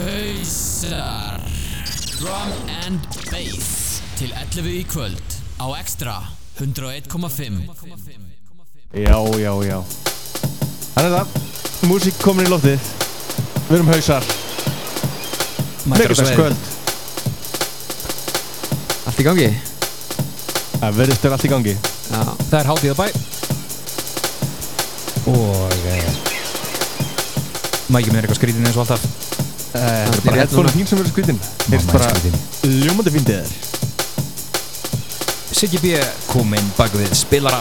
Hausar. Drum and Bass. Til 11 í kvöld Á Extra 101,5 Já, já, já. Þannig er það Músík komin í loftið. Við erum hausar. Svæðið. Miðvikudagskvöld Allt í gangi? Það verðist vera allt í gangi. Já. Það er hátíð að bæ. Og eh, ekki með eitthvað skrítin eins og alltaf Það er headphone núna. þín sem verður Mamma er bara ljómandi fyndið þér Siggi B. kominn bak við spilara.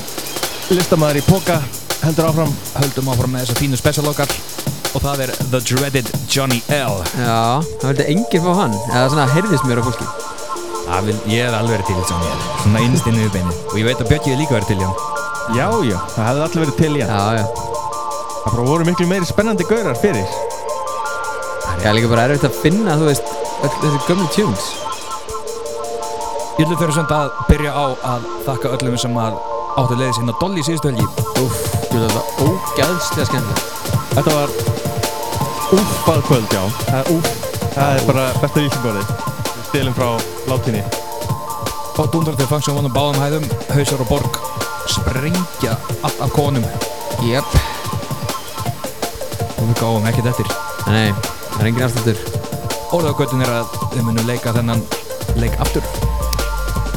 Listamæður í póka Heldur áfram. Höldum áfram með þessa fínu special okkar. Og það er The Dreaded Johnny L. Já, það vildi enginn fá hann. Eða svona heyrðist mér á fólki. Vil, ég hef alveg verið til í Johnny L. Svona innst inn við beinið Og ég veit að Björki er líka verið til hann. Já, já, það hefði allir verið til hann. Já, já. Það voru miklu meiri spennandi gaurar fyrir Er líka bara erfitt að finna, þú veist öll þessi gömlu tunes. Ég ætlum fyrir samt að byrja á að þakka öllum sem að áttu leiðis á Dolly síðustu helgi. Úff, þú veist það ógæðslega skemmtilegt. Þetta var úffað kvöld, já. Það er úff. Það er bara besta lýsingorðið Við stilum frá látinni. Og dundar til function vonum báðum hæðum Hausar og borg sprengja allt af konum. Jöp og við gáum ekkert eftir. Nei, það er engin Orðað á göttun er að við munum leika þennan leik aftur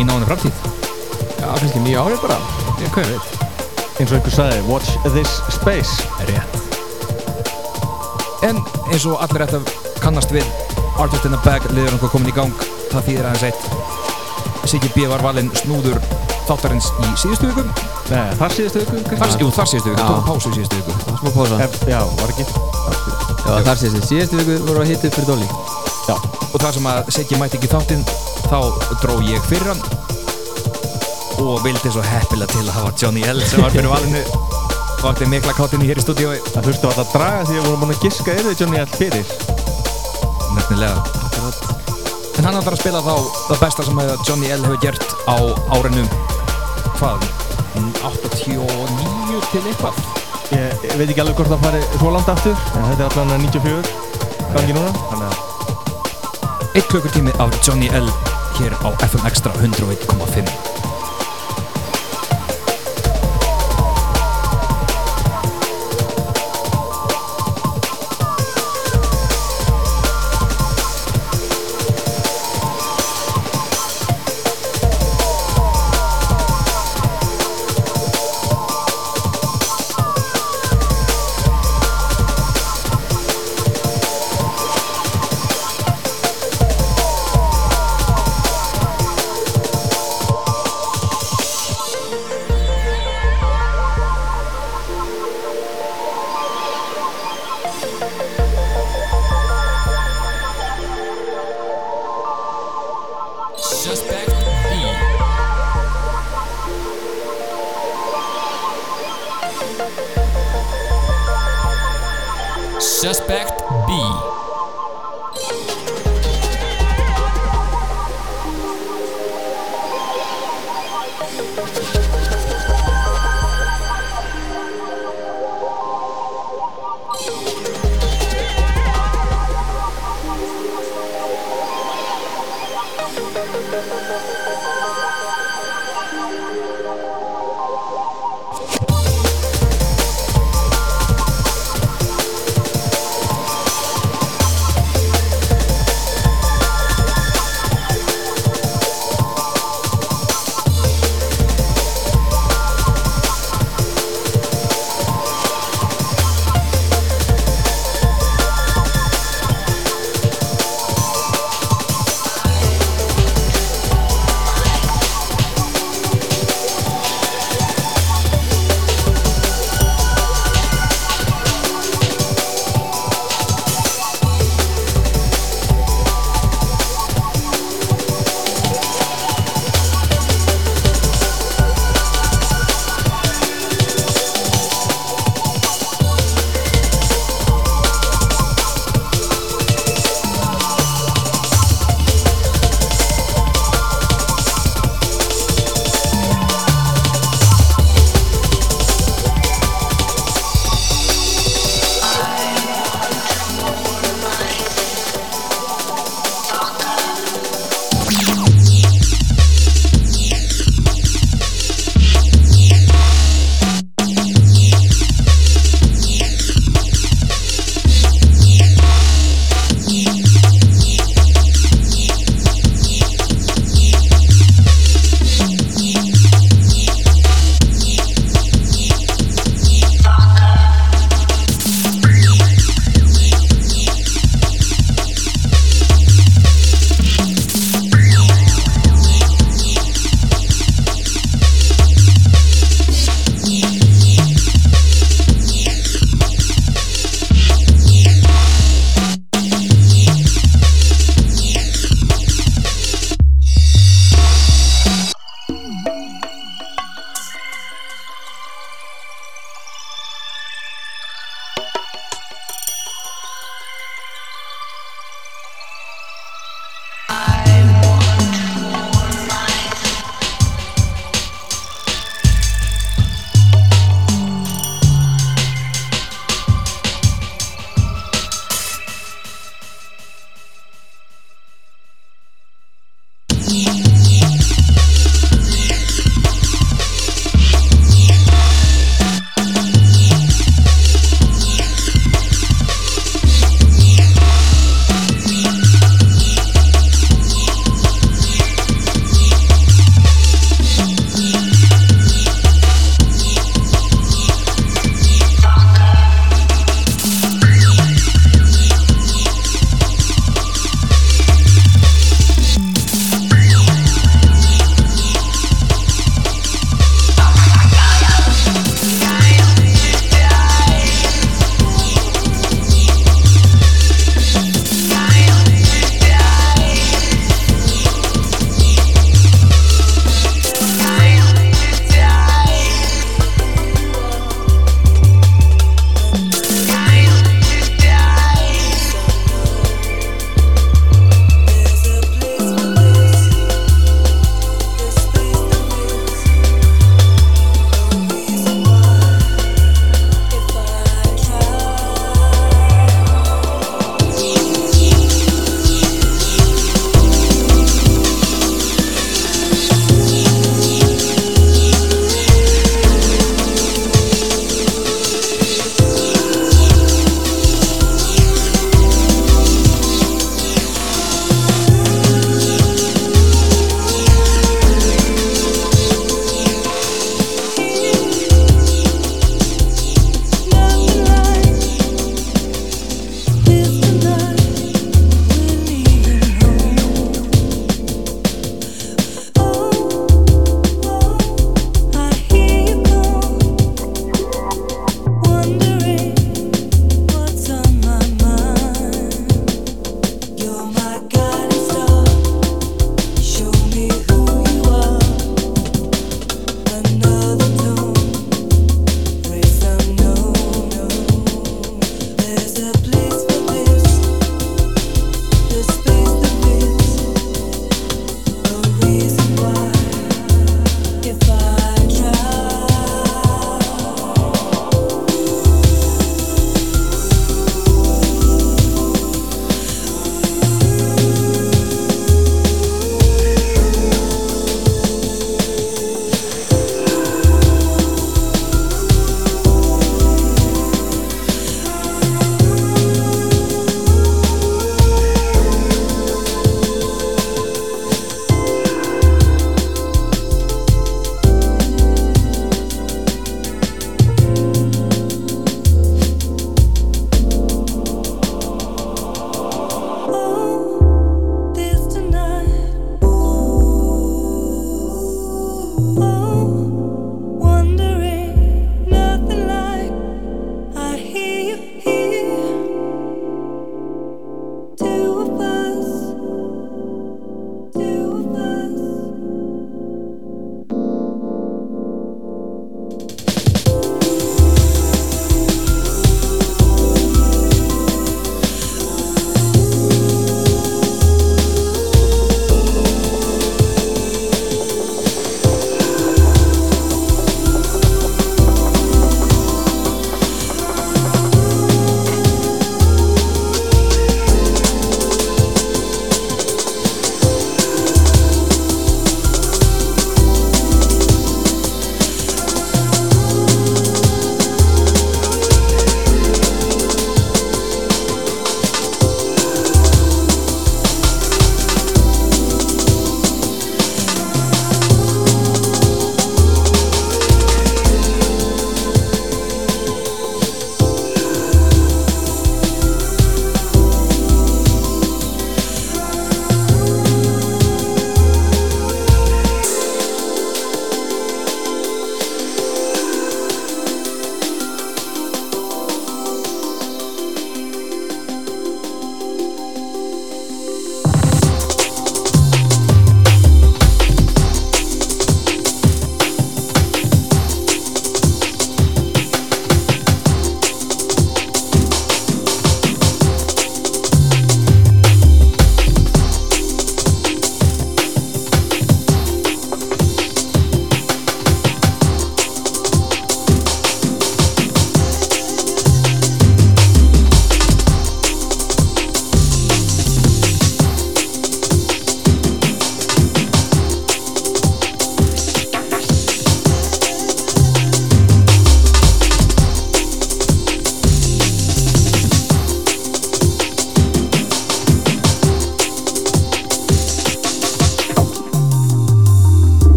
í náðunni framtíð. Já, kannski nýja árið bara. Ég hvað veit. Eins og einhver sagði Watch this space. Rétt. En eins og allir ætti að kannast við Artist in a Bag liður einhver komin í gang. Það þýðir aðeins eitt. Siggi B var valinn snúður þáttarins í síðustu viku. Nei, þar síðastu viku Þar? Jú, þar síðustu viku, Já. tók pásu í síðustu viku. Það er smá pósa Ef, Já, var ekki Já, þar sé þessi Síðustu viku voru að hitta upp fyrir Dolly. Já, og þar sem að Siggi mætti ekki þáttinn þá dró ég fyrir hann og vildi svo heppilega til að hafa Johnny L sem var fyrir valinu. Vakti mikla káttinni hér í stúdíói. Það þurftu alltaf að draga því að við vorum búin að giska yfir Johnny L fyrir. Nefnilega. En hann ætlar að spila þá það besta sem Johnny L hefur gert á árinu hvað? 89 til eitthvað Ég, ég veit ekki alveg hvort það fari svo langt aftur en þetta er allavega 94 gangi núna. Þannig að eitt klukkutími af Johnny L. hér á FM Extra 101.5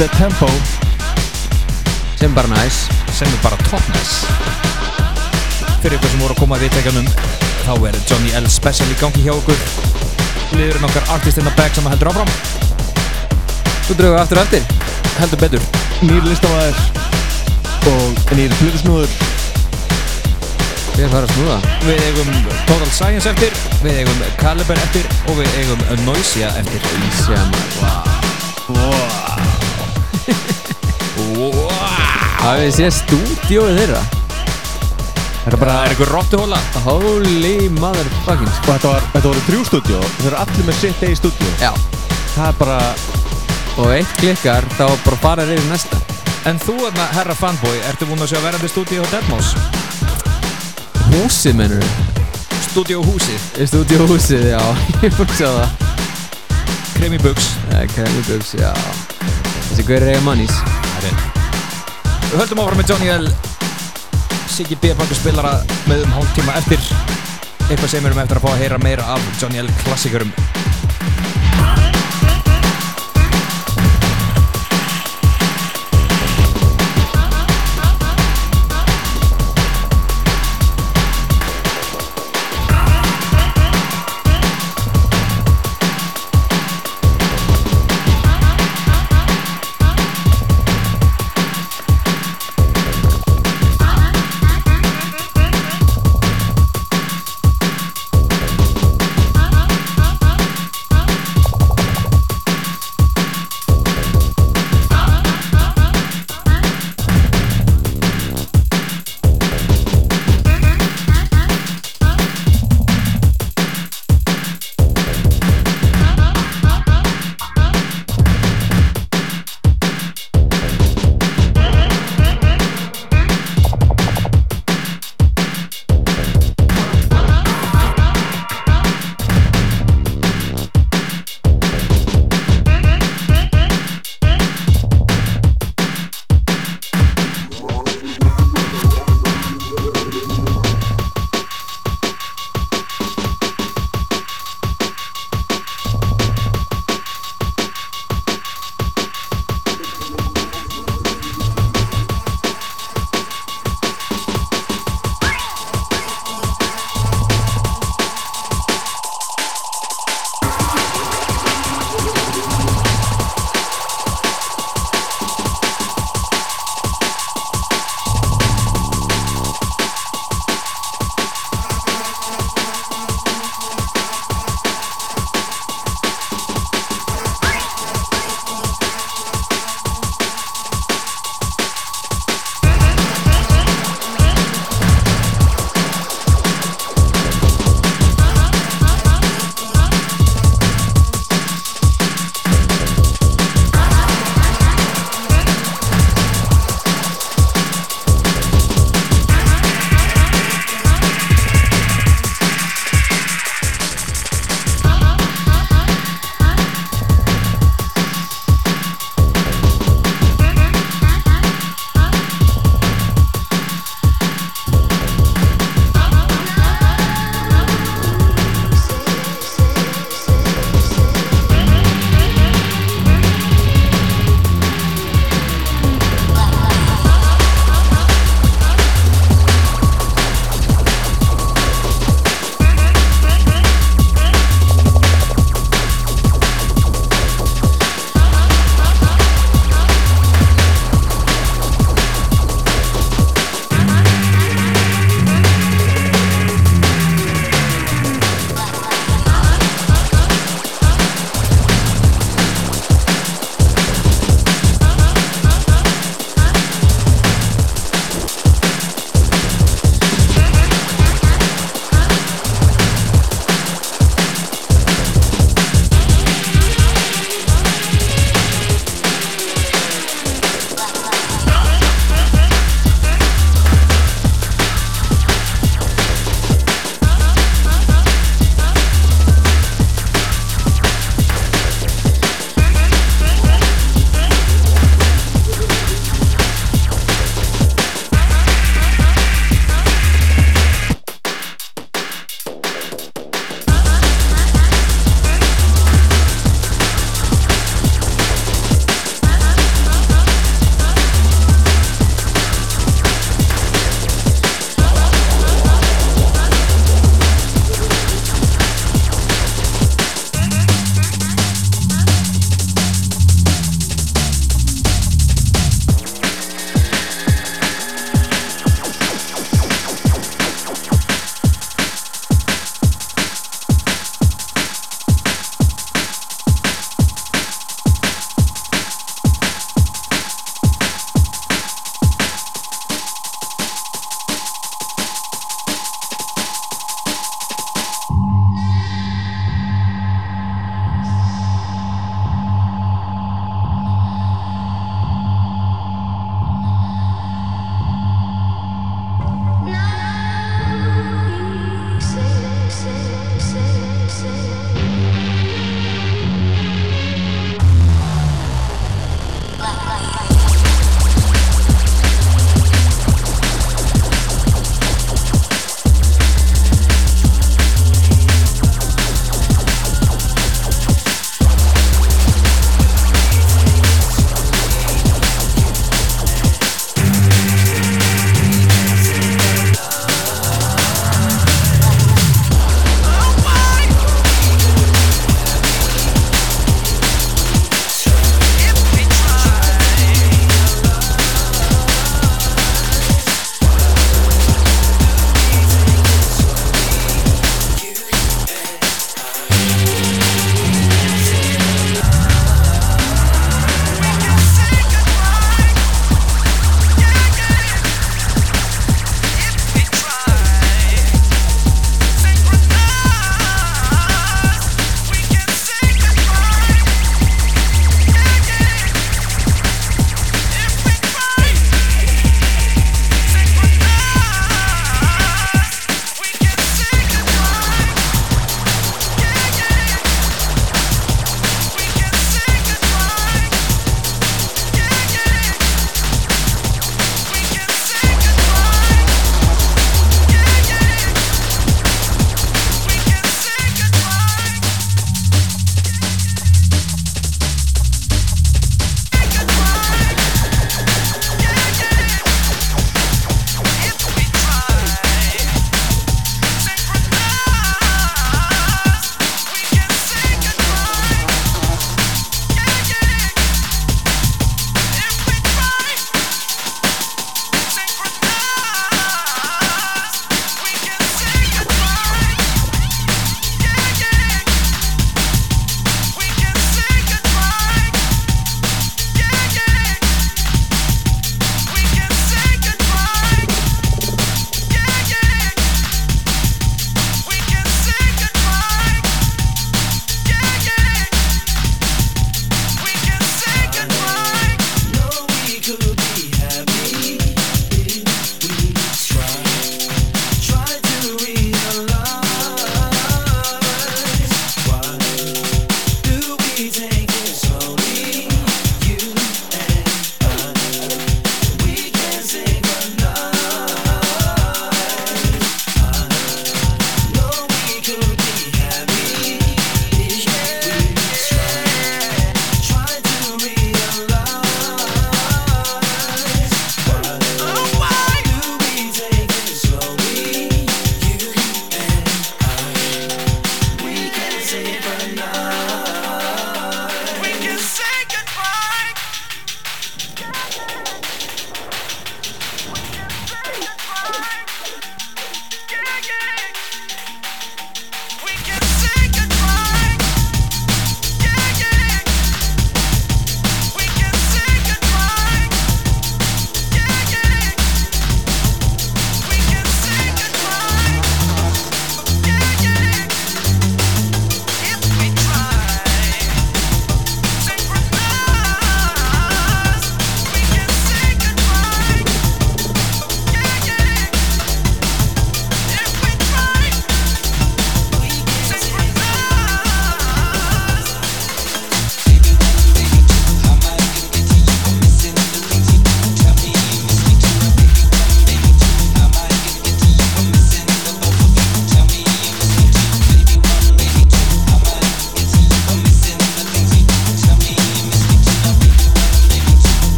the tempo. Sem bara næs sem er bara topness fyrir ykkur sem voru að koma að viðtækjanum þá er Johnny L. Special í gangi hjá okkur. Liðurinn okkar Artist in the Bag sem heldur áfram. Þú draugur aftur og eftir. Heldur betur. Nýr listamæður Og nýr flutusnúður Við erum fara að snúða við eigum Total Science eftir við eigum Caliber eftir og við eigum Noisia eftir. Sem Hafið þið séð stúdíóið þeirra? Þetta bara það er einhver rottuhóla Holy motherfucking Og þetta, var, þetta voru þrjú stúdíó. Þeir eru allir með sitt eigi stúdíó. Já. Það er bara Og eitt klikkar þá bara fara þeir í næsta. En þú, þarna, herra fanboy, ertu búinn að sjá verandi stúdíu á Deadmau5? Húsið mennur Stúdíu húsið. Stúdíóhúsið, já. Ég fór að sjá það. Kremi Bugs. Kæmi Bugs, já Þessi hverju eiga mannís Við höldum áfram með Johnny L. Siggi B. Bankur spilara með um hálftíma eftir eitthvað sem við erum eftir að fá að heyra meira af Johnny L. klassikurum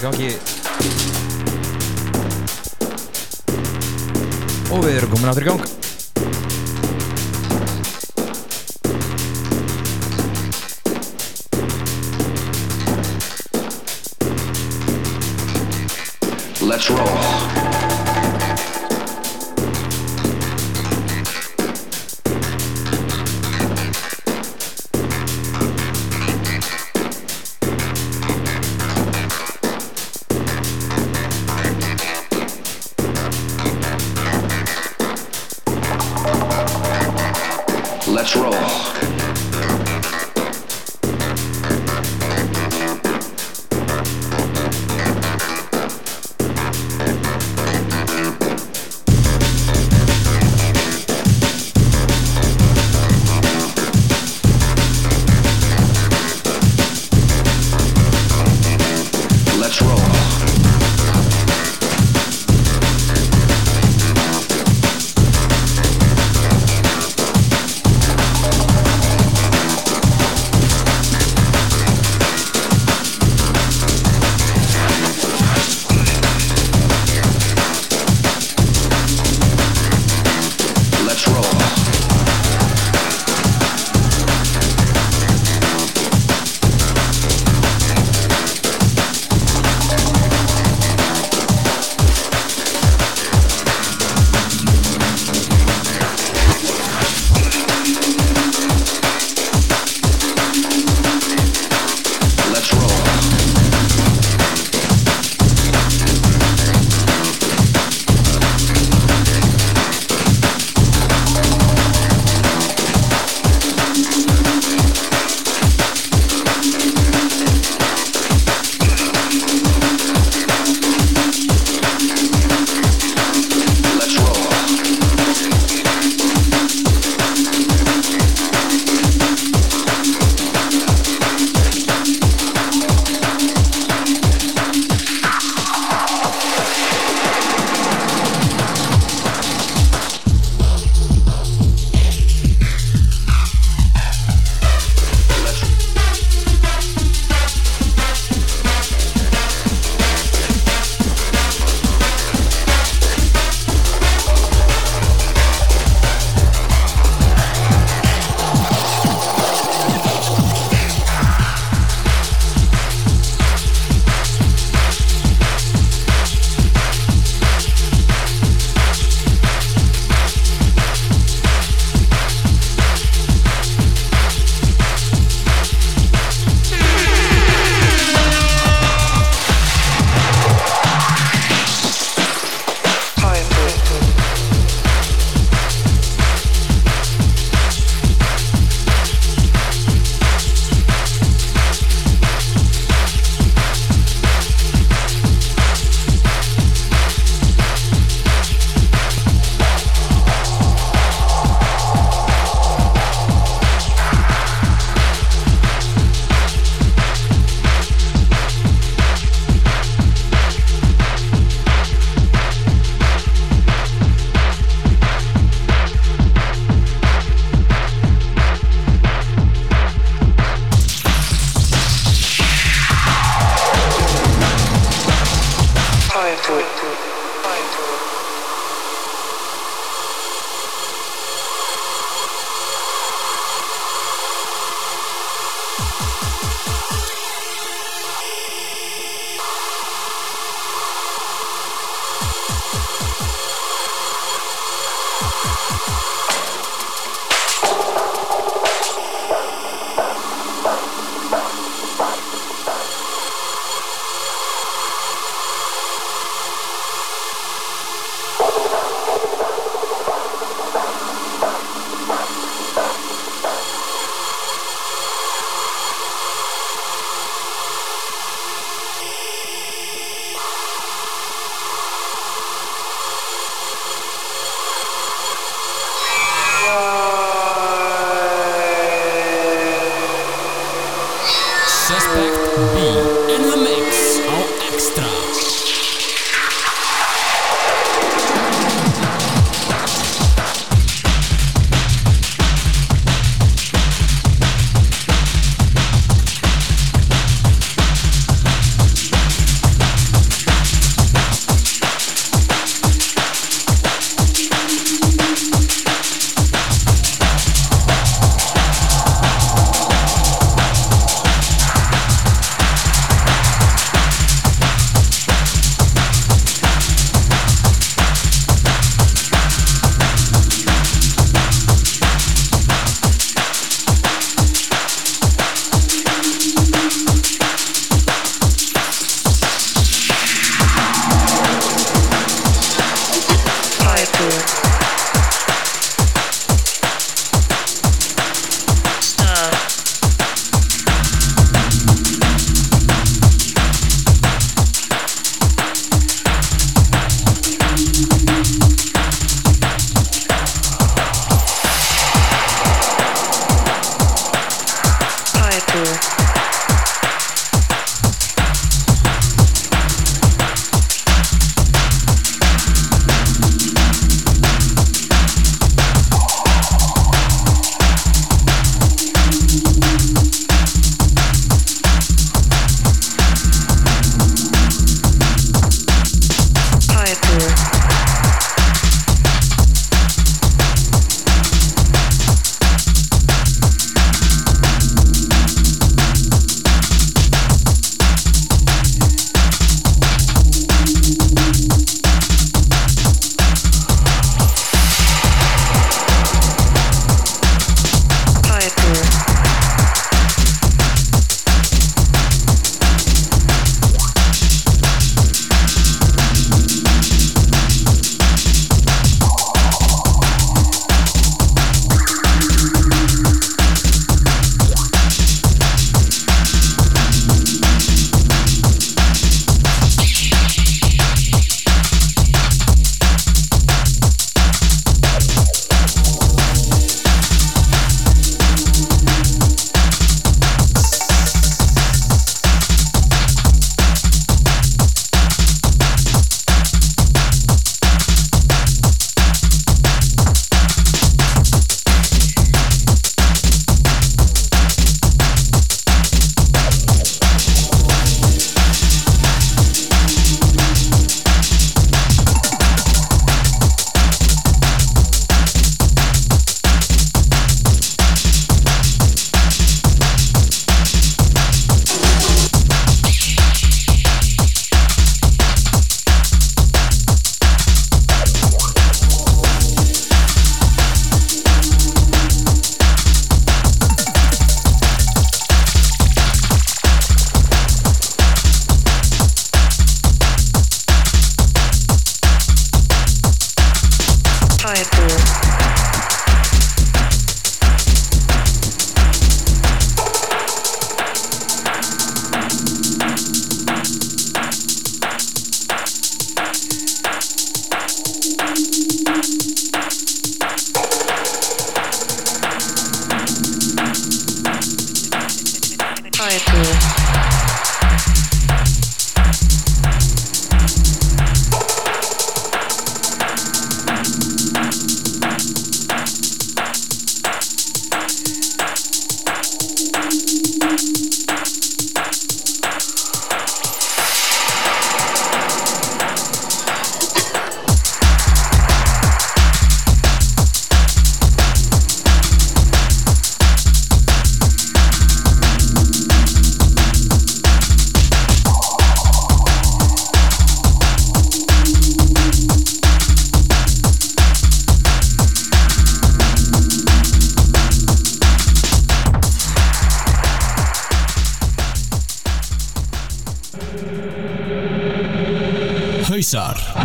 í gangi. Og við erum komin áttur í gang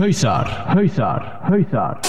Hausar, hausar, hausar,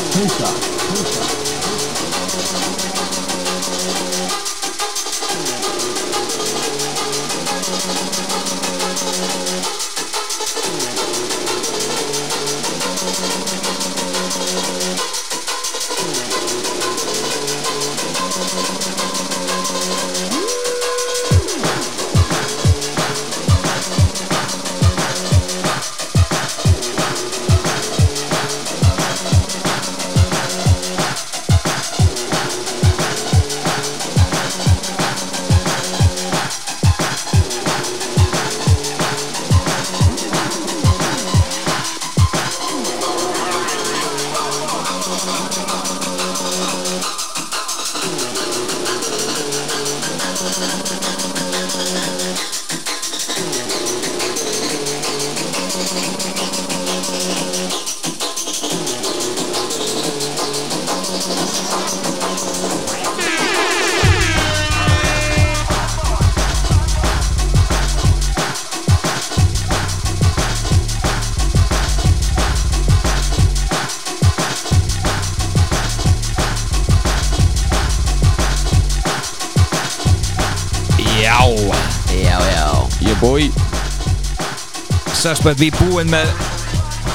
Ég bói. Suspect við búin með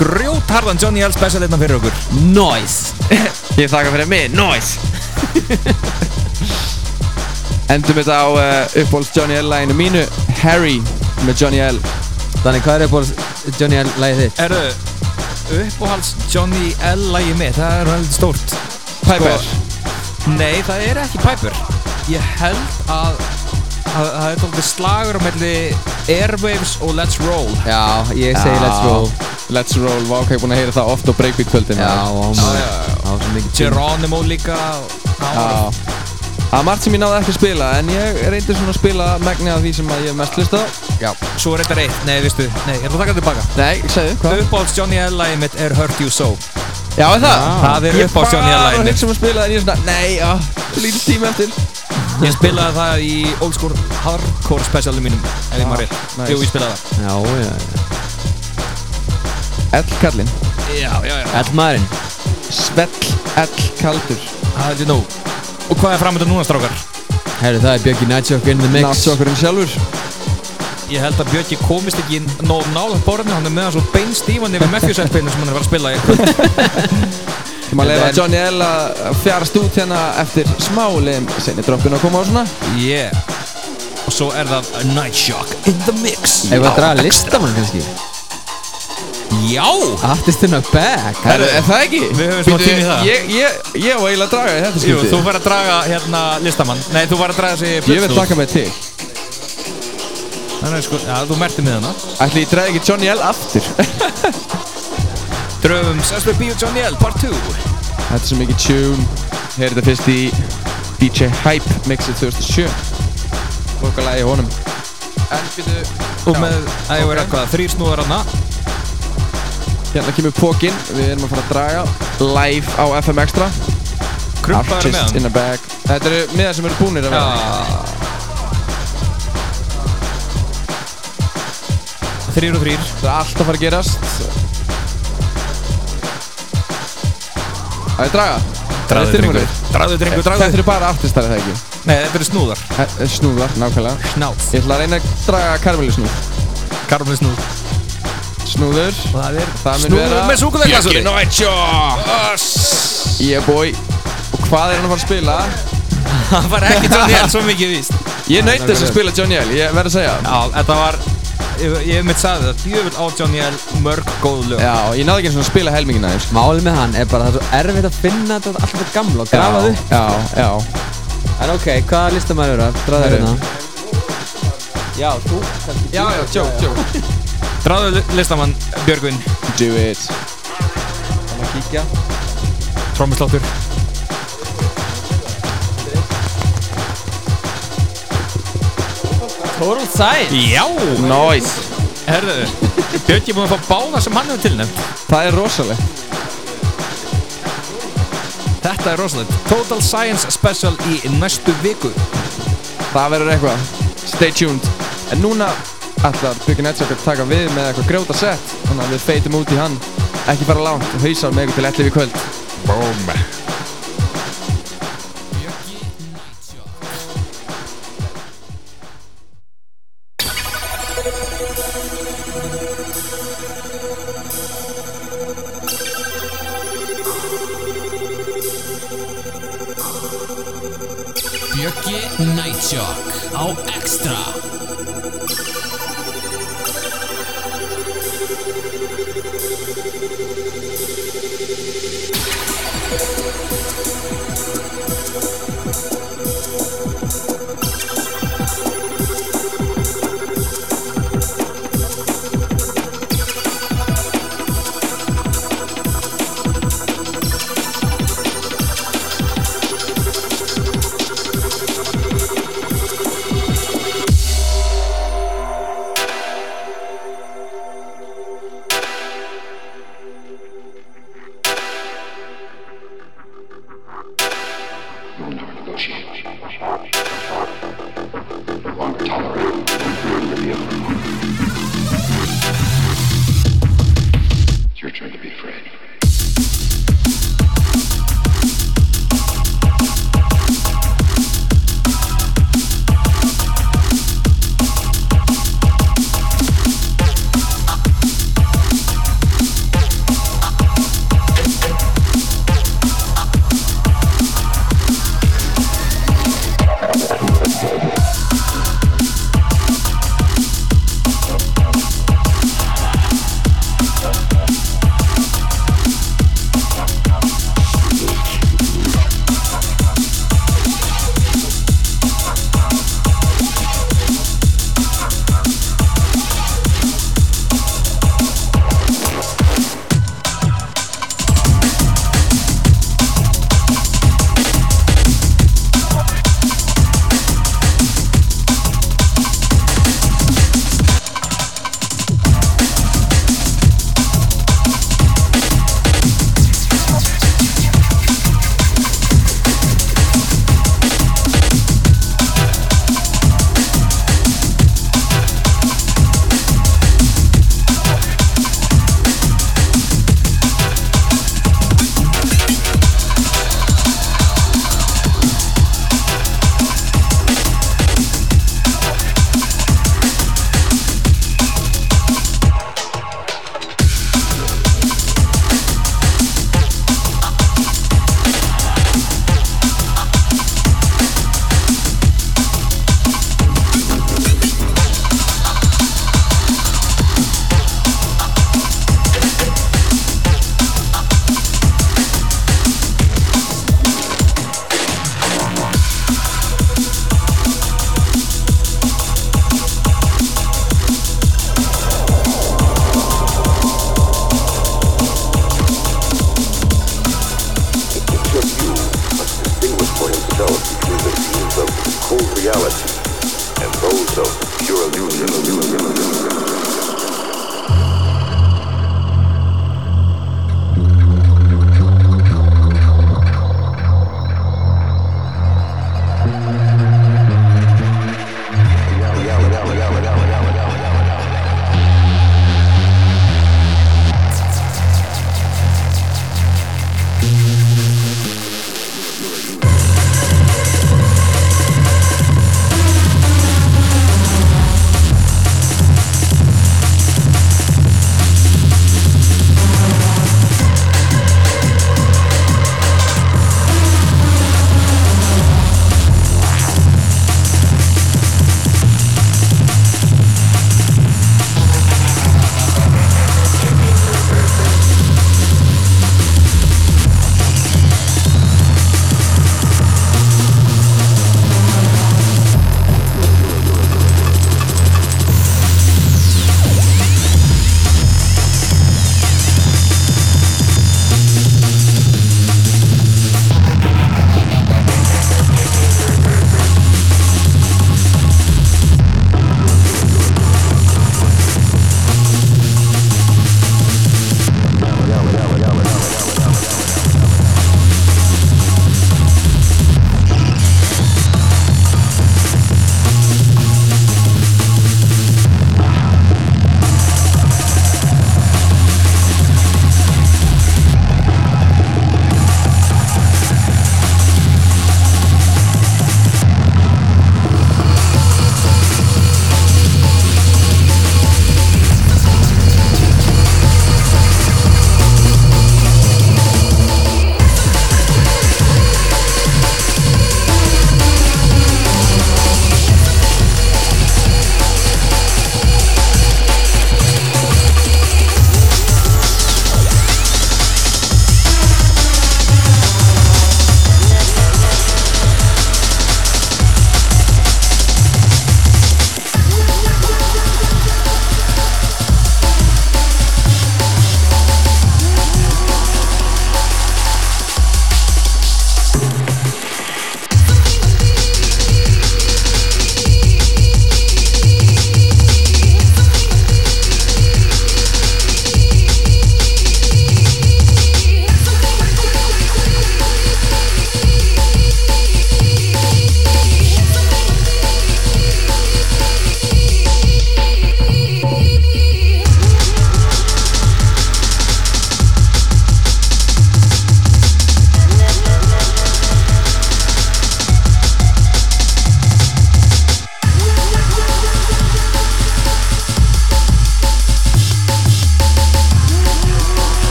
grjótharðan Johnny L special einna fyrir okkur. Nice Ég þakka fyrir mig, nice Endum þetta á uh, uppbóls Johnny L læginu mínu Harry með Johnny L Þannig, hvað er upp Johnny L lagið þitt? Erðu, uppáhalds Johnny L lagi mitt, það er heldur stórt. Piper. Nei, það er ekki Piper. Ég held að það er tóldið slagur á melli Airwaves og Let's Roll. Já, ég segi Let's Roll. Let's Roll, vá, hvað ég búin að heyra það oft á Breakbeat kvöldin Já, Já, já, já. Það var Geronimo líka. Það var- Já. Það er margt sem ég náði ekki að spila en ég reyndi svona að spila megni af því sem að ég hef mest hlust á. Já, svo er þetta reitt, nei, veistu, nei, ég ætla að taka þetta tilbaka. Nei, segðu, hvað? Uppáhalds Johnny L lagi mitt er Hurt You So. Já, er það? Það er uppáhalds Johnny L Ég lagi bara mitt. hugsa um að spila en ég er svona, nei, já, lítið tíma eftir Ég spilaði það í Old School Hardcore specialum mínum ef ég maður rétt. nice. Jú, ég spilaði það. Já, já, L-kallinn Já, já, já. Ell maðurinn. Svell L-kaldur Það er nóg Og hvað er framönda núna, strákar? Herru, það er Björki Nightjock in the mix. Náttjókurinn sjálfur. Ég held að Björki komist ekki nóg nála borðinu. Hann er með hann svo bein stífan yfir Matthews-LP-inu sem hann er að spila í maður leiða Johnny L að fjarast út hérna eftir smá leim Senni droppin að koma á svona. Yeah. Og svo er það A Night Shock in the mix. Ef við að draga listamann kannski? Já. Artist in a bag Herru, er það ekki? Við höfum smá tíma í það. Ég, ég, ég var eiginlega að draga í þetta Jú, skipti þú fær að draga hérna listamann. Nei, þú fær að draga sig Ég vil taka mig til. Þannig sko, já, þú merti með hana Ætli ég dragi ekki Johnny L aftur Dröfum Sesper B og Johnny L, part 2 Þetta er svo mikið tune Heyrðu þetta fyrst í DJ Hype mixið 2007 Lokalagi honum. En byrju Og með, ég verið eitthvað, þrýr snúðar hana Hérna kemur pókin Við erum að fara að draga Live á FM Extra. Krumpaður með Artist hann in a bag Þetta eru miðar sem eru búnir að vera Þrýr og þrýr Það er allt að fara að gerast Það er draga Dragðu drengur. Dragðu drengur, dragðu Þetta eru bara artistar er það ekki? Nei, þetta eru snúðar. Er Snúðar, nákvæmlega. Snáð Ég ætla að reyna að draga karmeli snúð. Karmli snúð. Snúður. Það er Það mun snúður vera með súkuleglasuri Yeah boy. Og hvað er hann að fara að spila? Það var ekki Johnny L svo mikið víst. Ég nöyndi þess að spila Johnny L, ég verð að segja. Já, þetta var Ég, ég mitt sagði það, djöfull á Johnny L mörg góð lög. Já, ég náði ekki eins og að spila helmingina eins Málið með hann er bara það er svo erfitt að finna þetta alltaf gamla og grafa þau Já, já. En ok, hvaða listamæður eru það? Draðu Herru. hérna. Já, þú Já, já, joke Dráðu li- listamann Björgvin. Do it. Þannig að kíkja. Trómusláttur Total Science Já. Nice. Herðu Björgi er búinn að fá báða sem hann hefur tilnefnt. Það er rosalegt. Þetta er rosalegt. Total Science Special í næstu viku. Það verður eitthvað. Stay tuned. En núna ætlar Byggjum Nettsök að taka við með eitthvað grjóta sett Þannig að við feitum út í hann. Ekki fara langt. Og hausa með ykkur til 11 í kvöld. Boom Nightshock á Extra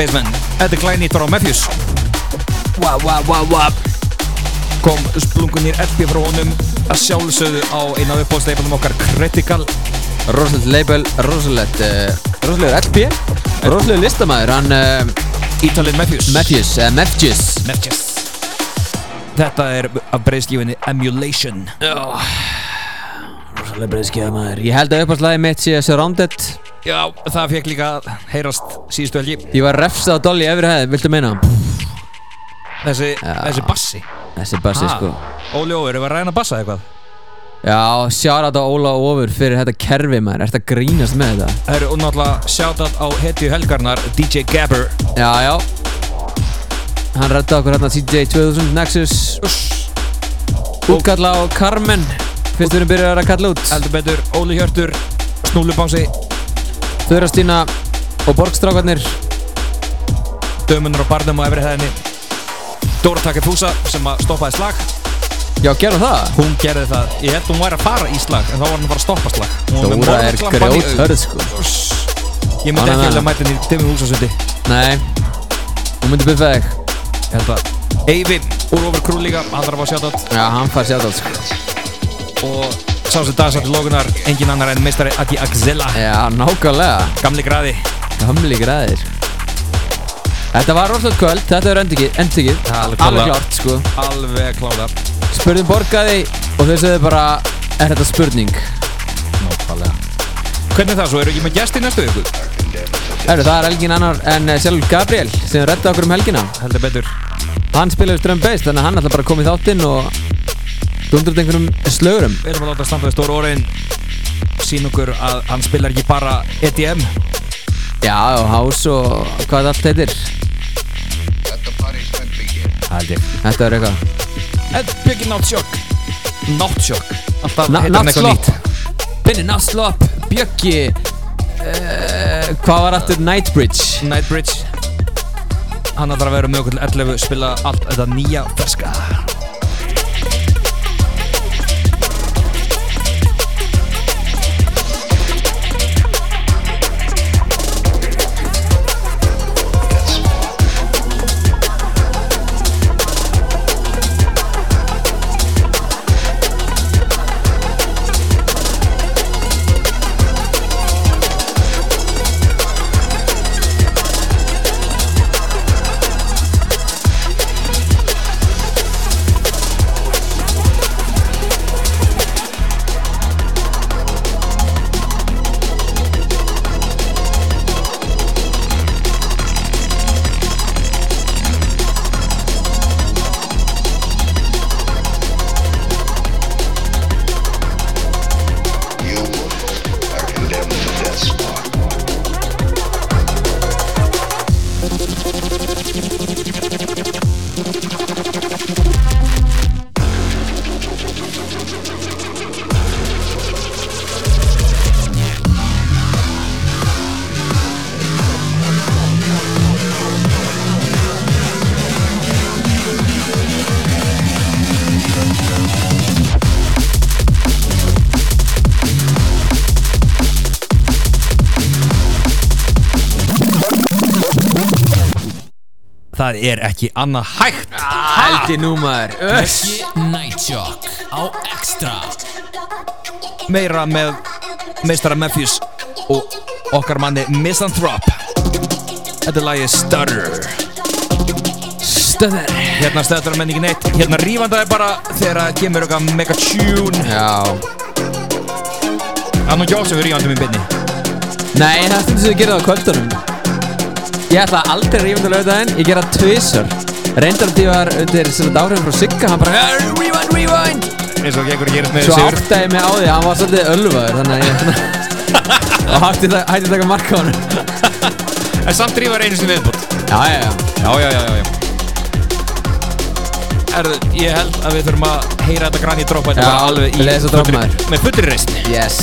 baseman Þetta er Glæni Dora Matthews. Wow, wow, wow, wow Kom splungunir LP frá honum að sjálfsögðu á eina af uppbóðsleipunum okkar Critical. Rosalegt label, rosalegt uh, Rosalegur LP Rosalegur listamæður, hann uh, Ítalinn Matthews. Matthews, uh, Matthews. Matthews. Þetta er af breyðskífinni Emulation. Rosalega breyðskjöða maður Ég held að uppáðslæði mitt sé Surrounded. Já, það fekk líka að heyrast síðustu helgi. Ég var refsað á Dolly efri hæð, viltu meina? Þessi, Já. þessi bassi. Þessi bassi Ah. sko. Óli Óver, er að ræna bassa eitthvað? Já, sjára þetta Óla Ófur fyrir þetta kerfi maður. Ertu að grínast með þetta? Það eru og náttúrulega shoutout á hetju helgarnar DJ Gabber. Já, já. Hann redda okkur hérna CJ 2000 Nexus. Útkalla á Carmen. Fyrst við erum byrjað að kalla út. Heldur betur, Óli Hjörtur Snúlubánsi, Þurrastína og Borgstrákarnir Dömunar og Barnum á efri hæðinni Dóra Takki Fúsa sem að stoppaði slag. Já, gerðu það. Hún gerði það, ég held hún væri að fara í slag En þá var hún að fara að stoppa slag. Dóra er grjóthörð augum. sko. Ég myndi ekki vilja hana. mæta henni í Timmi Húsasundi Nei. Hún myndi buffa þig. Ég held að Eyvi úr ofur krú líka, hann þarf að shoutout. Já, hann fær sjátt sko. Og sá sem dagsat til lókunar Engin annar en meistari Adi Axela. Já, nákvæmlega. Gamli graði Gamli græðir. Þetta var rosalega kvöld, þetta er endikið Alveg klárt. sko. Alveg kláðar Spurðum borgaði og þau sögðu bara Er þetta spurning? Nákvæmlega. Hvernig er það? Svo? Eru ekki með gest í næstu viku? Herru, það er helgin annar en eh, sjálfur Gabriel sem redda okkur um helgina. Heldur betur. Hann spilaði drum bass þannig að hann ætla bara að koma í þáttinn og dundur út einhverjum slögurum. Við erum að láta standa við stóru orðin Sín okkur að hann spilar ekki bara EDM Já, og house og hvað allt heitir. Þetta er eitthvað. Ed Biggie Náttsjokk Náttsjokk Alltaf heitir hann eitthvað. Náttslopp. nýtt Binni Náslopp, Bjöggi uh, Hvað var aftur? Nightbridge? Nightbridge. Hann ætlar að vera með okkur til 11 Spila allt þetta nýja ferska Það er ekki annað hægt. Hældi nú maður. Öss Nightshock á Extra. Meira með meistara Memphis og okkar manni Misanthrope. Þetta er lagið Stutter. Stöður Hérna stöður menningin eitt Hérna rífandaði bara þegar það kemur eitthvað mega tune. Já. Það er nú ekki ásöfur rífandum í byrni Nei, það er stundum sem ég gerði á kvöldunum Ég ætla aldrei rífa undir lögdæðin Ég gera tvisar Reyndar því var undir sem þetta áhrifin frá Sigga. Hann bara "Eh, Rewind, rewind! Eins og gengur að gerast með Svo Sigur áttaði ég mig á því að Hann var svolítið ölvaður Þannig að ég og hætti að taka marka á hann En samt drífar einu sinni viðbútt Já, já, já. Já, já, já, já, Erðu, ég held að við þurfum að heyra þetta grann í droppa Já, alveg í. Með fullri reist Yes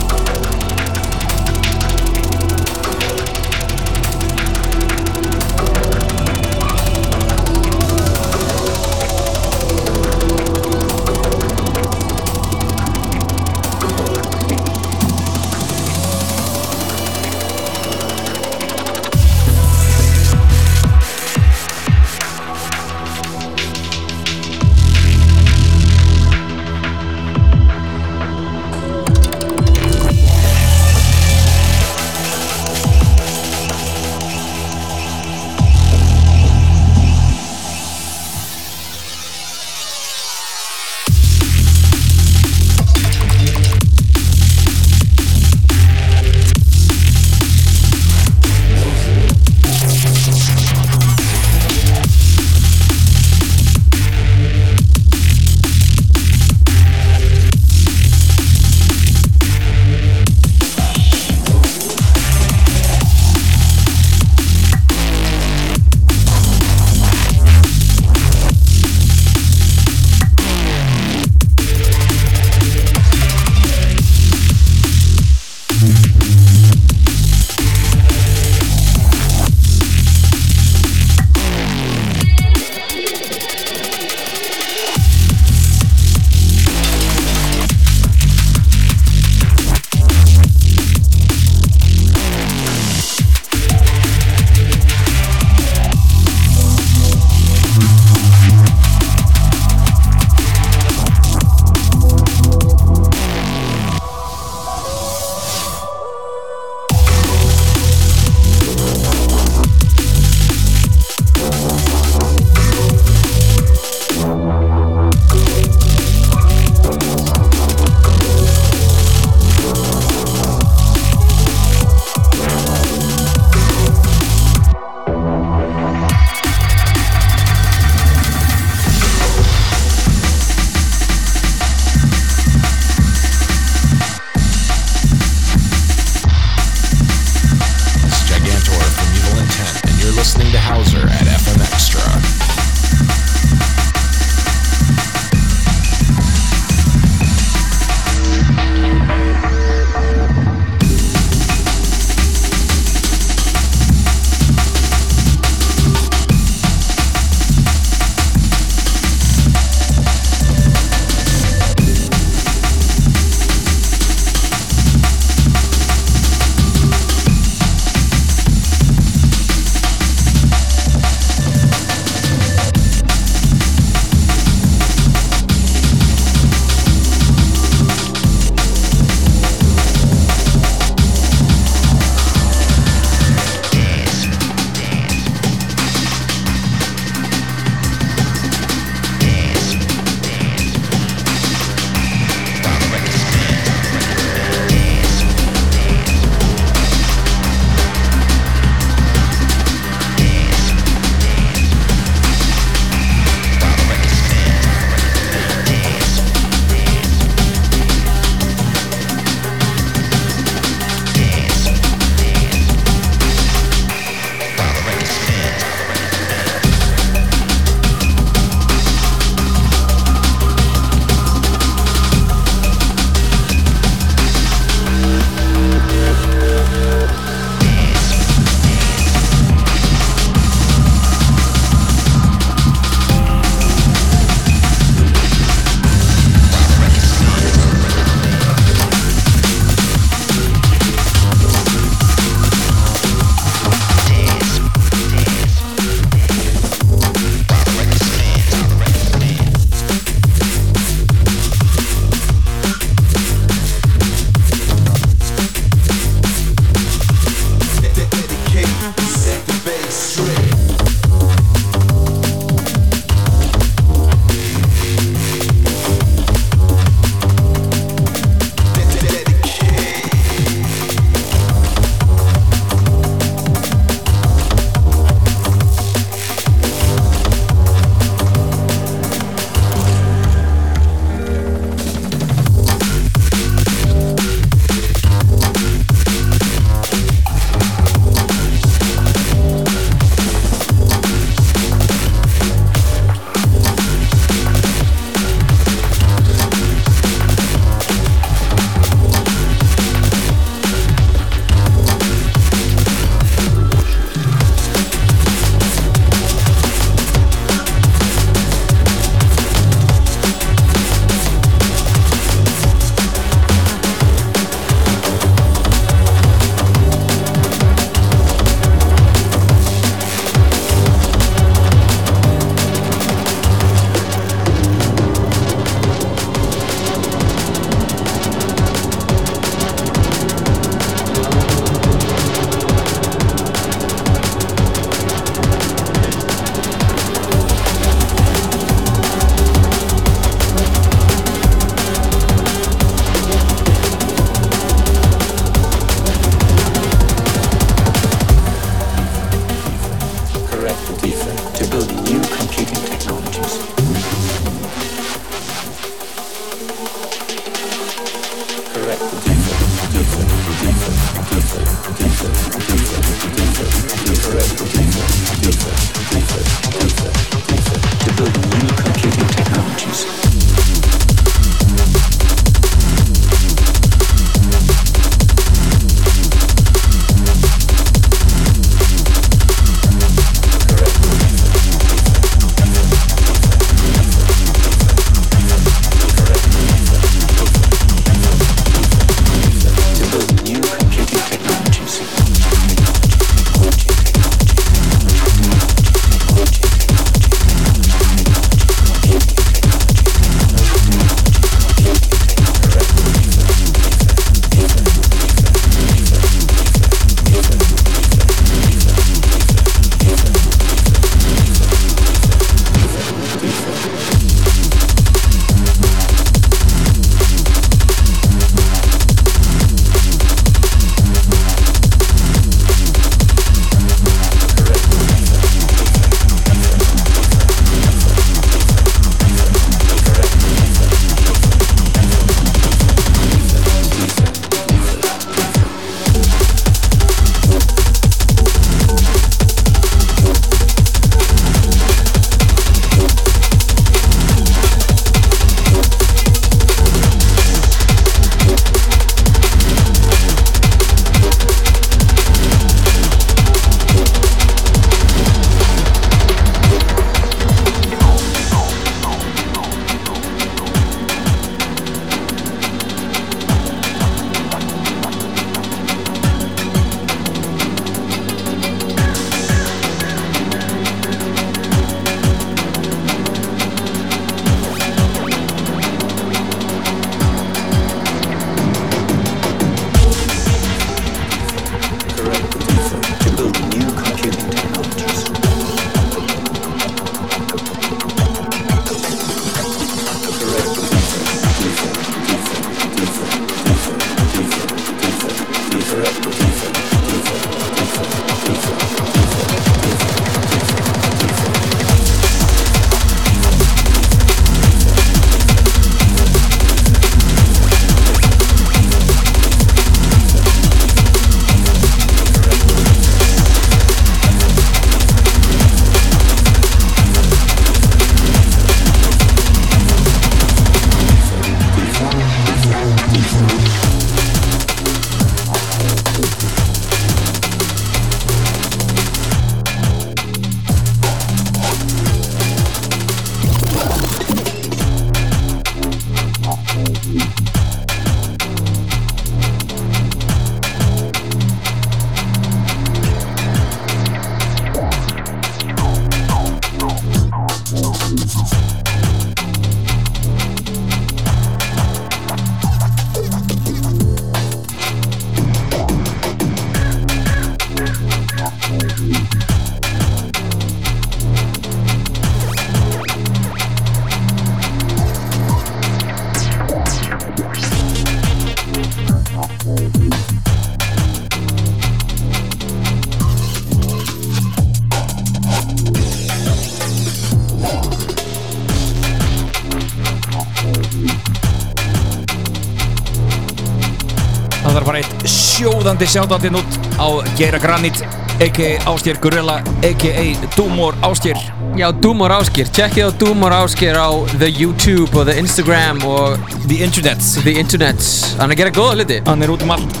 sjóðandi sjáðandinn út á Geira Granit a.k.a. Ásker Gorilla a.k.a. Dúmor Ásker Já, Dúmor Ásker, tjekkið á Dúmor Ásker á the YouTube og the Instagram og The Internets. The Internets. Hann er að gera góða hluti. Hann er út um allt.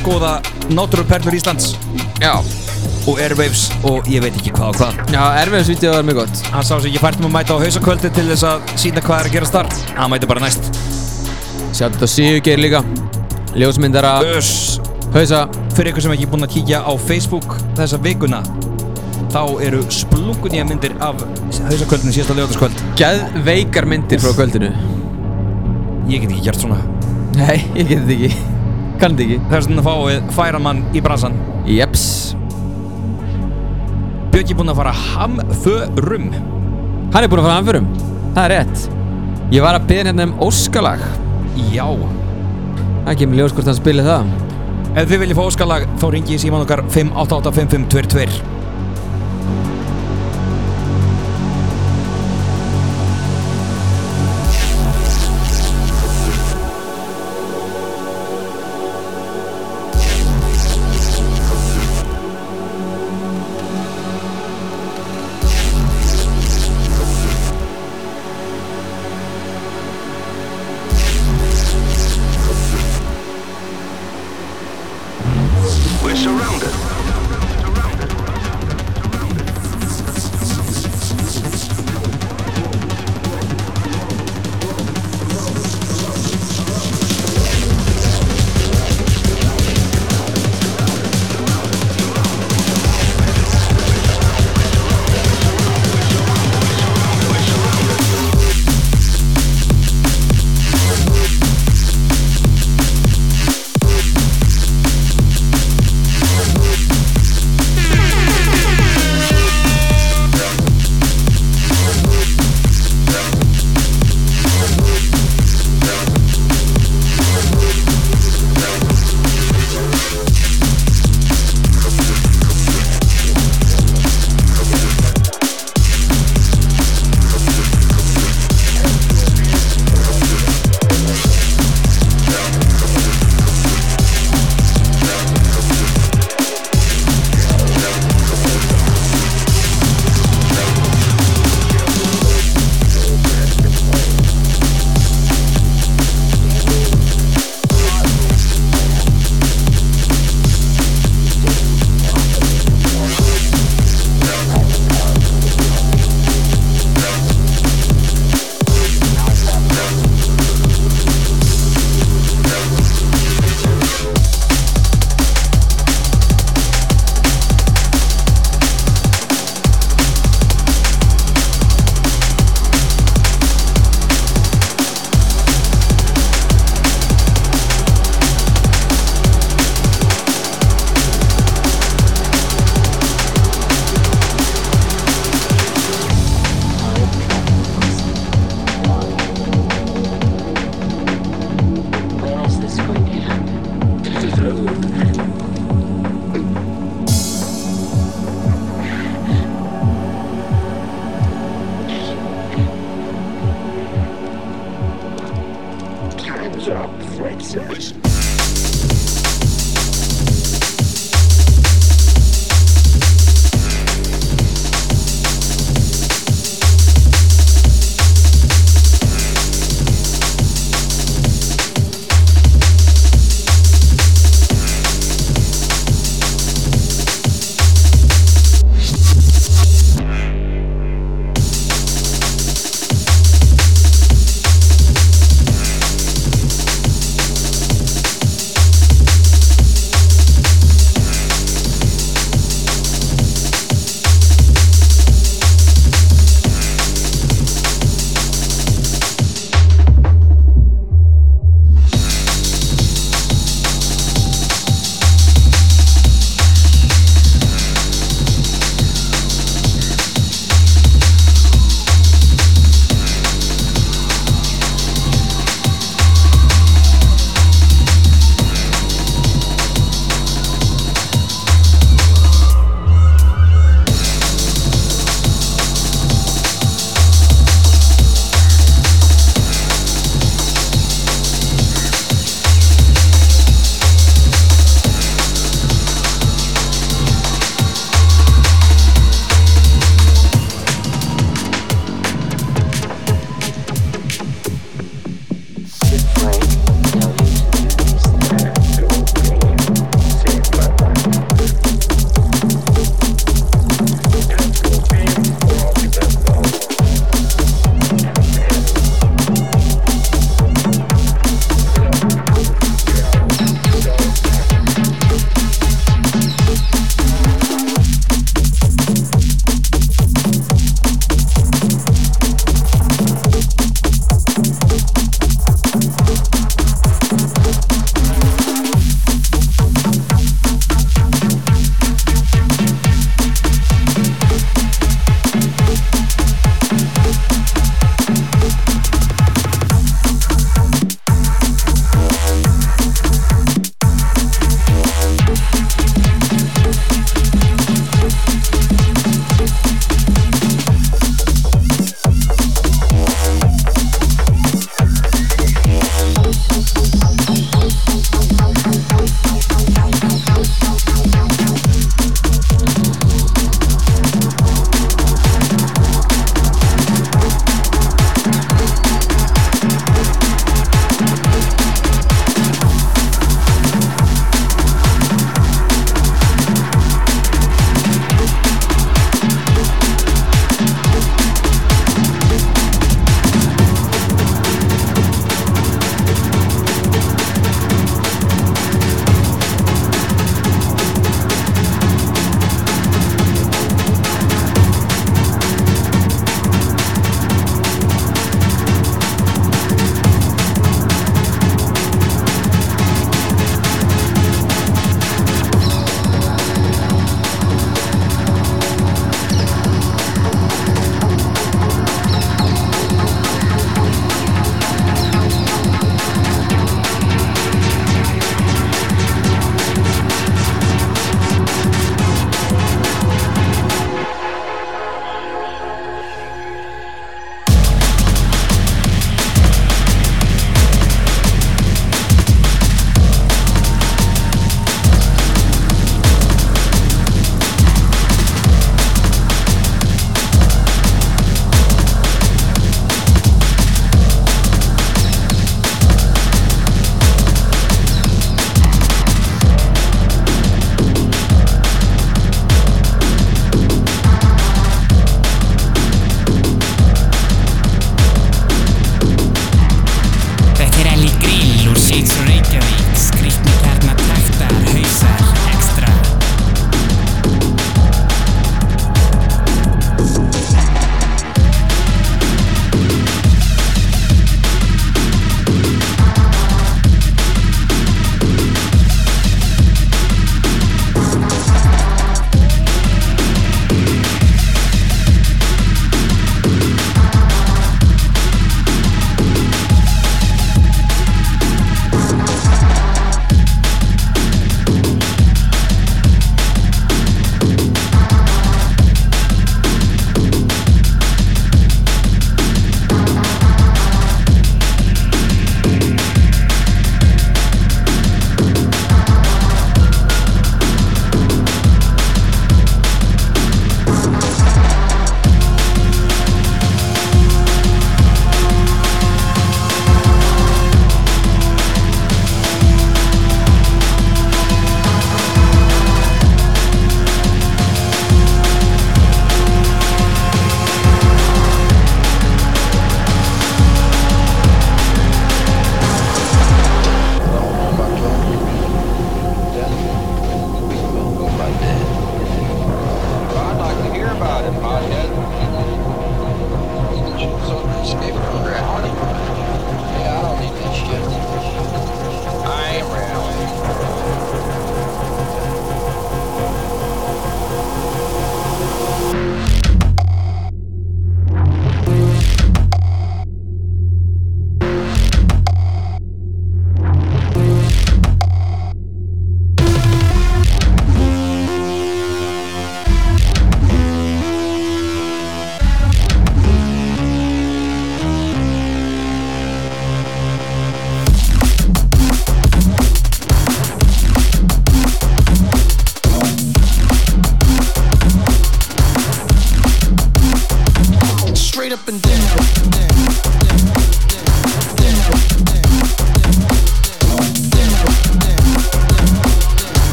Skoða náttúruperlur Íslands. Já, og Airwaves og ég veit ekki hvað og hvað. Já, erfiðarsvítið var mjög gott. Hann sá sig ekki fært um að mæta á hausakvöldi til þess að sína hvað er að gera þar Hann mæti bara næst. Sjá þetta Sigurgeir líka. Ljósmyndara, Öss hausa Fyrir ykkur sem ekki búin að kíkja á Facebook þessa vikuna þá eru splungunýja myndir af hausakvöldinu síðasta lögataskvöld Geðveikar myndir frá kvöldinu. Ég get ekki gert svona. Nei, ég get þetta ekki. Kann þetta ekki. Þess vegna fáum við færamann í bransan Jeps. Björki búinn að fara hamförum. Hann er búinn að fara anförum Það er rétt. Ég var að byrja hérna um óskalag. Já. Það kemur ljós hvort hann spilir það Ef þið viljið fá óskalag þá ringi í síman okkar 5885522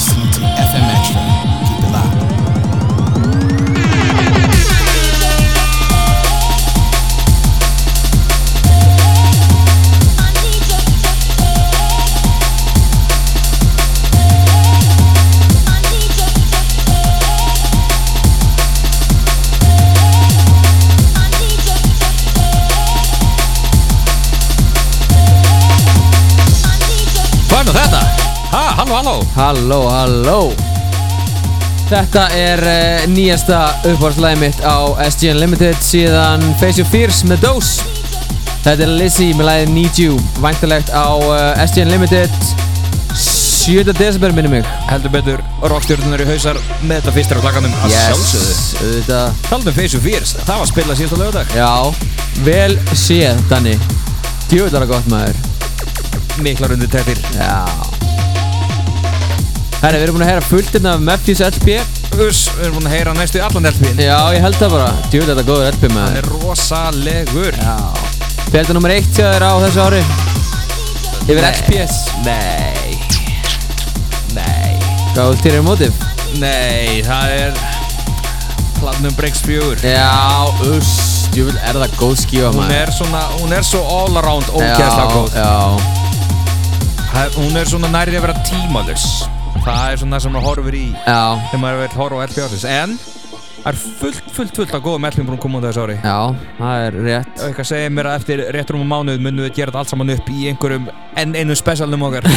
listen to FM Extra. Halló Halló, Þetta er uh, nýjasta uppáhaldslæði mitt á SG Unlimited síðan Face Your Fears með Dose. Þetta er Lizzie með læðið Need You Væntalegt á uh, SG Unlimited. 7. desember minni mig. Heldur betur rockstjórnunar í hausar með þetta fyrstir á klakkanum að sjálfsögðu. auðvitað. Taldum Face of Fears, það var spilað síðasta lögadag Já, vel séð, Danni. Djúvillara gott maður. Miklar undir tektir Já Herri, við erum búin að heyra fullt inn af Memphis LP Uss, við erum búin að heyra næstu í allan LP-in Já, ég held það bara. Djúvillara góður LP Hann maður. Er rosalegur. Já. Fjölda nummer eitt hjá þér á þessu ári. Yfir XPS Nei. Nei. Hvað er þér mótif? Nei, það er Platinum Breaks 4 Já, uss. Djúvill er það góð skífa Hún maður? er svona, hún er svo all around ógeðslega góð. Já, Það- Hún er svona nærið að vera tímalus Það er svona það sem maður horfir í já, þegar maður vil horfa á LP ásins En það er fullt, fullt, fullt af góðum að koma út þessu ári. Já, það er rétt. Og eitthvað segir mér að eftir rétt rúmum mánuð munum við gera þetta allt saman upp í einhverjum enn einu specialnum okkar.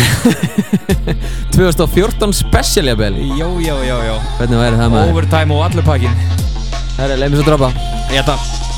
2014 special jafnvel. Jó, jó, jó, jó. Hvernig væri það maður? Overtime og allur pakkin Herri, leið mér svo droppa. Ég þetta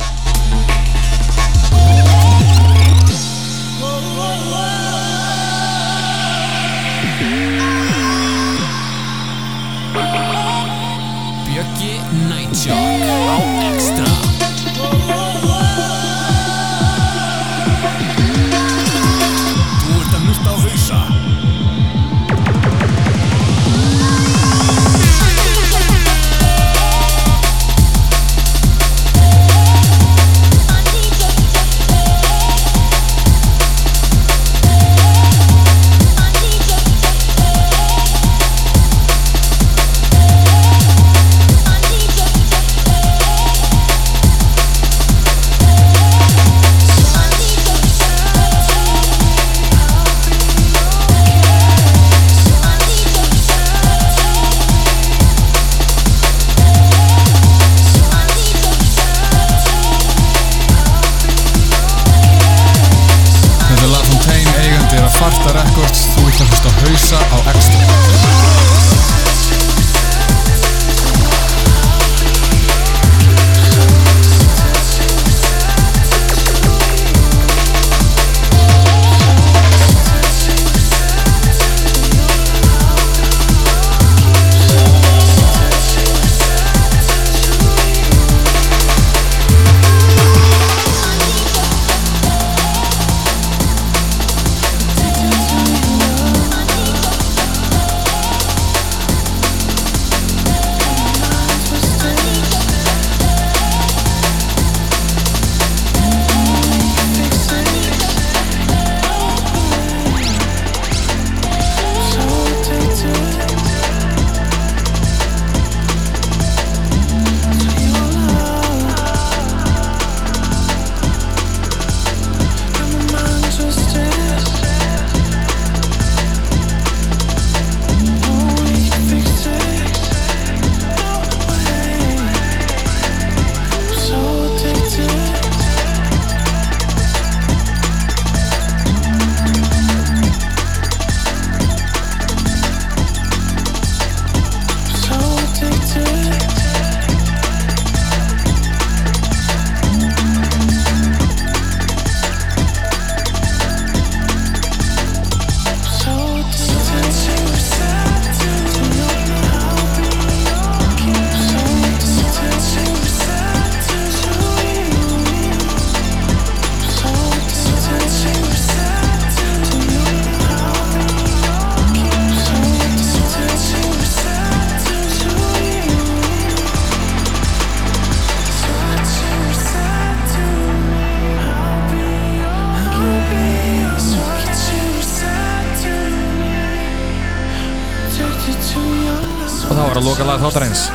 þáttarins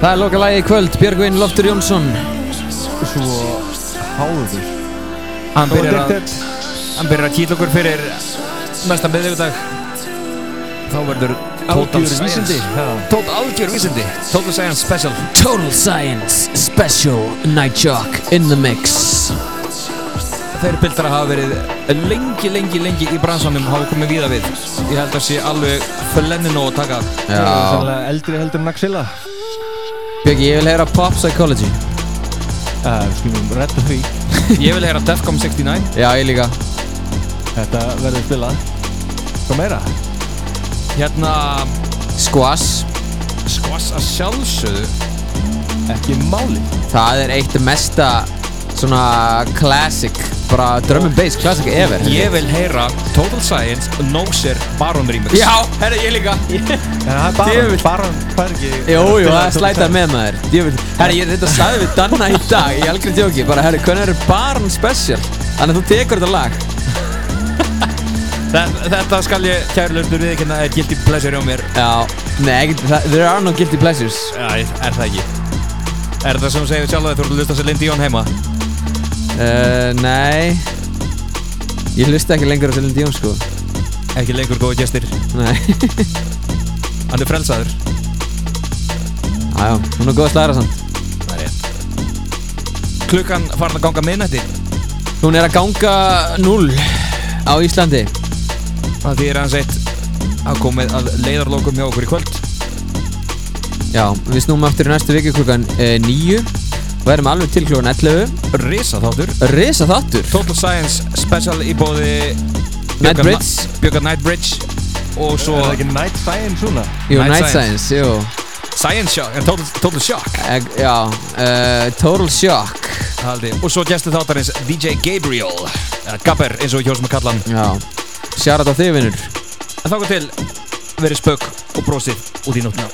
Það er loka lagi í kvöld, Björgvin Loftur Jónsson. Svo háður. Hann byrjar að Hann byrjar að kýtla okkur fyrir næsta miðvíkudag Þá verður Total Science. Total algjör vísindi. Total Science Special. Total Science Special Nightshock in the mix. Þeir pildar hafa verið lengi, lengi, lengi í bransanum hafa komið víða við. Ég held að sé alveg flennin og taka eldri heldur en Axilla Björki, ég vil heyra Pop Psychology. Uh, skulum redda því. Ég vil heyra Defcom 69 Já, ég líka. Þetta verður spilað. Hvað meira? hérna Squash. Squash að sjálfsögðu. Ekki máli Það er eitt mesta svona classic bara drum and bass classic ever. Ég vil heyra Total Science Noser Baron Remix. Já, herra ég líka. En það er bara, Djöfull. bara, hvað er ekki Jú, jú, það slætar með maður. Herra, ég er þetta að sagði við Danna í dag Ég algjör tjóki, bara herra, hvernig er Baron special? Þannig að þú tekur þetta lag. Þetta, skal ég kærlustur við ekki er guilty pleasure hjá mér. Já, nei, það- there are no guilty pleasures. Já, er það ekki? Er þetta sem segir sjálf að þú ert að lusta sér Lindy Jón heima? Uh, Nei. Ég hlusta ekki lengur á Celine Dion sko. Ekki lengur góða gestir. Nei. Hann er frelsaður. Jájá, hún er góð að slæra samt. Það er rétt. Klukkan farin að ganga minnætti Hún er að ganga 0 á Íslandi. Það er hans eitt að komið að leiðarlokum hjá okkur í kvöld. Já, við snúum aftur í næstu viku klukkan uh, 9 og erum alveg til klukkan 11 Risa þáttur Risa þáttur Total Science Special í bóði Nightbridge. Björgar Nightbridge. Og svo Er það ekki Night Science svona? Jú, Night Night Science, jú. Science Shock en Total, total Shock. Eg, Já, uh, Total Shock. Haldi. Og svo gestur þáttarins DJ Gabriel. Eða Gabber eins og hjósum að kalla hann. Já, sjárat á þig vinnur En þá kom til verið spök og brosið út í nóttina